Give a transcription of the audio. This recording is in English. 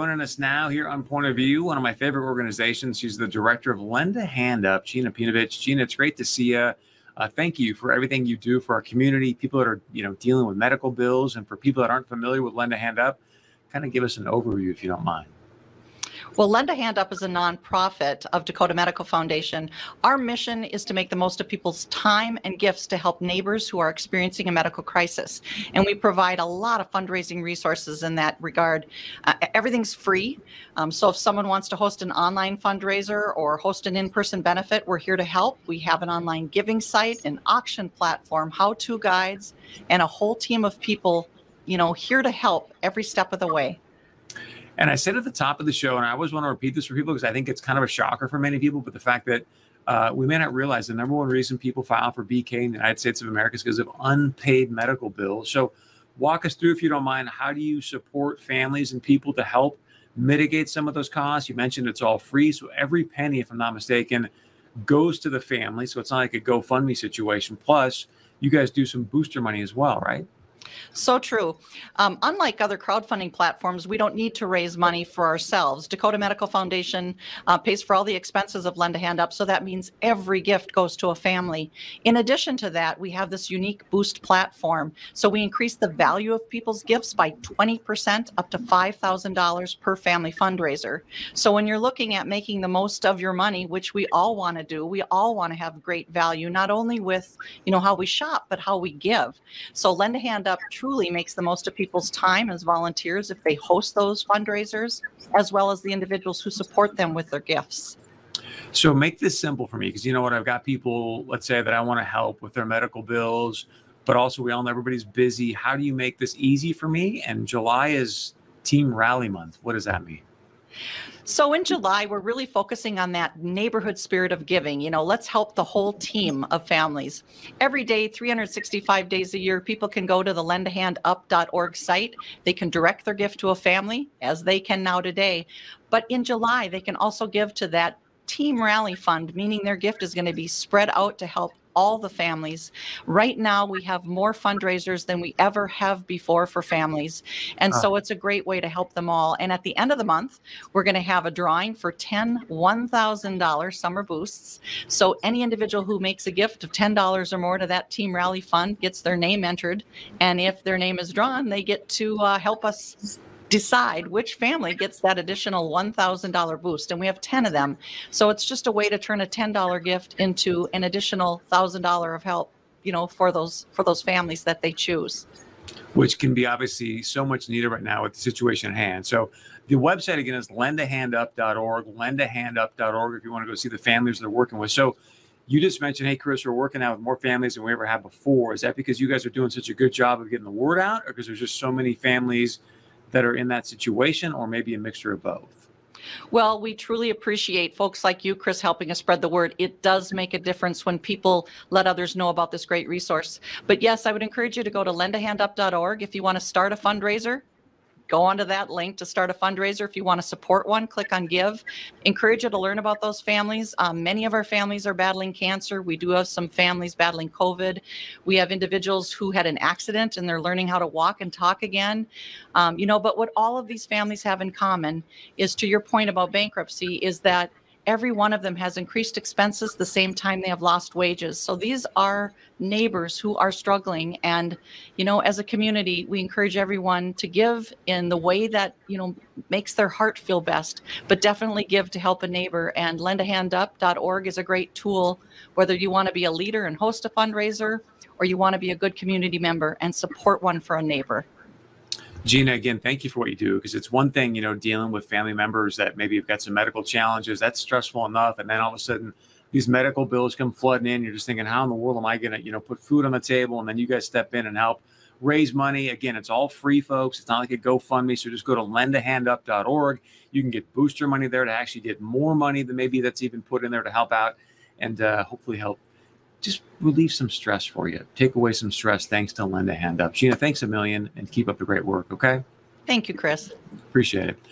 Joining us now here on Point of View, one of my favorite organizations. She's the director of Lend a Hand Up, Gina Pinovich. Gina, it's great to see you. Uh, thank you for everything you do for our community, people that are you know dealing with medical bills, and for people that aren't familiar with Lend a Hand Up. Kind of give us an overview, if you don't mind. Well, Lend a Hand Up is a nonprofit of Dakota Medical Foundation. Our mission is to make the most of people's time and gifts to help neighbors who are experiencing a medical crisis. And we provide a lot of fundraising resources in that regard. Uh, everything's free. Um, so if someone wants to host an online fundraiser or host an in person benefit, we're here to help. We have an online giving site, an auction platform, how to guides, and a whole team of people, you know, here to help every step of the way. And I said at the top of the show, and I always want to repeat this for people because I think it's kind of a shocker for many people, but the fact that uh, we may not realize the number one reason people file for BK in the United States of America is because of unpaid medical bills. So, walk us through, if you don't mind, how do you support families and people to help mitigate some of those costs? You mentioned it's all free. So, every penny, if I'm not mistaken, goes to the family. So, it's not like a GoFundMe situation. Plus, you guys do some booster money as well, right? So true. Um, unlike other crowdfunding platforms, we don't need to raise money for ourselves. Dakota Medical Foundation uh, pays for all the expenses of Lend a Hand Up, so that means every gift goes to a family. In addition to that, we have this unique boost platform. So we increase the value of people's gifts by 20% up to $5,000 per family fundraiser. So when you're looking at making the most of your money, which we all want to do, we all want to have great value, not only with, you know, how we shop, but how we give. So Lend a Hand Up truly makes the most of people's time as volunteers if they host those fundraisers, as well as the individuals who support them with their gifts. So make this simple for me because you know what? I've got people, let's say, that I want to help with their medical bills, but also we all know everybody's busy. How do you make this easy for me? And July is Team Rally Month. What does that mean? So in July, we're really focusing on that neighborhood spirit of giving. You know, let's help the whole team of families. Every day, 365 days a year, people can go to the lendahandup.org site. They can direct their gift to a family, as they can now today. But in July, they can also give to that team rally fund, meaning their gift is going to be spread out to help all the families. Right now, we have more fundraisers than we ever have before for families. And so it's a great way to help them all. And at the end of the month, we're going to have a drawing for 10 $1,000 summer boosts. So any individual who makes a gift of $10 or more to that Team Rally Fund gets their name entered. And if their name is drawn, they get to uh, help us decide which family gets that additional $1,000 boost. And we have 10 of them. So it's just a way to turn a $10 gift into an additional $1,000 of help, you know, for those for those families that they choose. Which can be obviously so much needed right now with the situation at hand. So the website again is lendahandup.org, lendahandup.org if you want to go see the families they're working with. So you just mentioned, hey, Chris, we're working out with more families than we ever have before. Is that because you guys are doing such a good job of getting the word out, or because there's just so many families that are in that situation, or maybe a mixture of both? Well, we truly appreciate folks like you, Chris, helping us spread the word. It does make a difference when people let others know about this great resource. But yes, I would encourage you to go to lendahandup.org if you want to start a fundraiser go onto that link to start a fundraiser. If you want to support one, click on give. Encourage you to learn about those families. Um, many of our families are battling cancer. We do have some families battling COVID. We have individuals who had an accident and they're learning how to walk and talk again. Um, you know, but what all of these families have in common is to your point about bankruptcy is that every one of them has increased expenses the same time they have lost wages. So these are neighbors who are struggling. And, you know, as a community, we encourage everyone to give in the way that, you know, makes their heart feel best, but definitely give to help a neighbor. And lendahandup.org is a great tool, whether you want to be a leader and host a fundraiser or you want to be a good community member and support one for a neighbor. Gina, again, thank you for what you do because it's one thing, you know, dealing with family members that maybe you've got some medical challenges. That's stressful enough. And then all of a sudden, these medical bills come flooding in. You're just thinking, how in the world am I going to, you know, put food on the table? And then you guys step in and help raise money. Again, it's all free, folks. It's not like a GoFundMe. So just go to lendahandup.org. You can get booster money there to actually get more money than maybe that's even put in there to help out and uh, hopefully help just relieve some stress for you. Take away some stress thanks to Lend a Hand Up. Gina, thanks a million and keep up the great work, okay? Thank you, Chris. Appreciate it.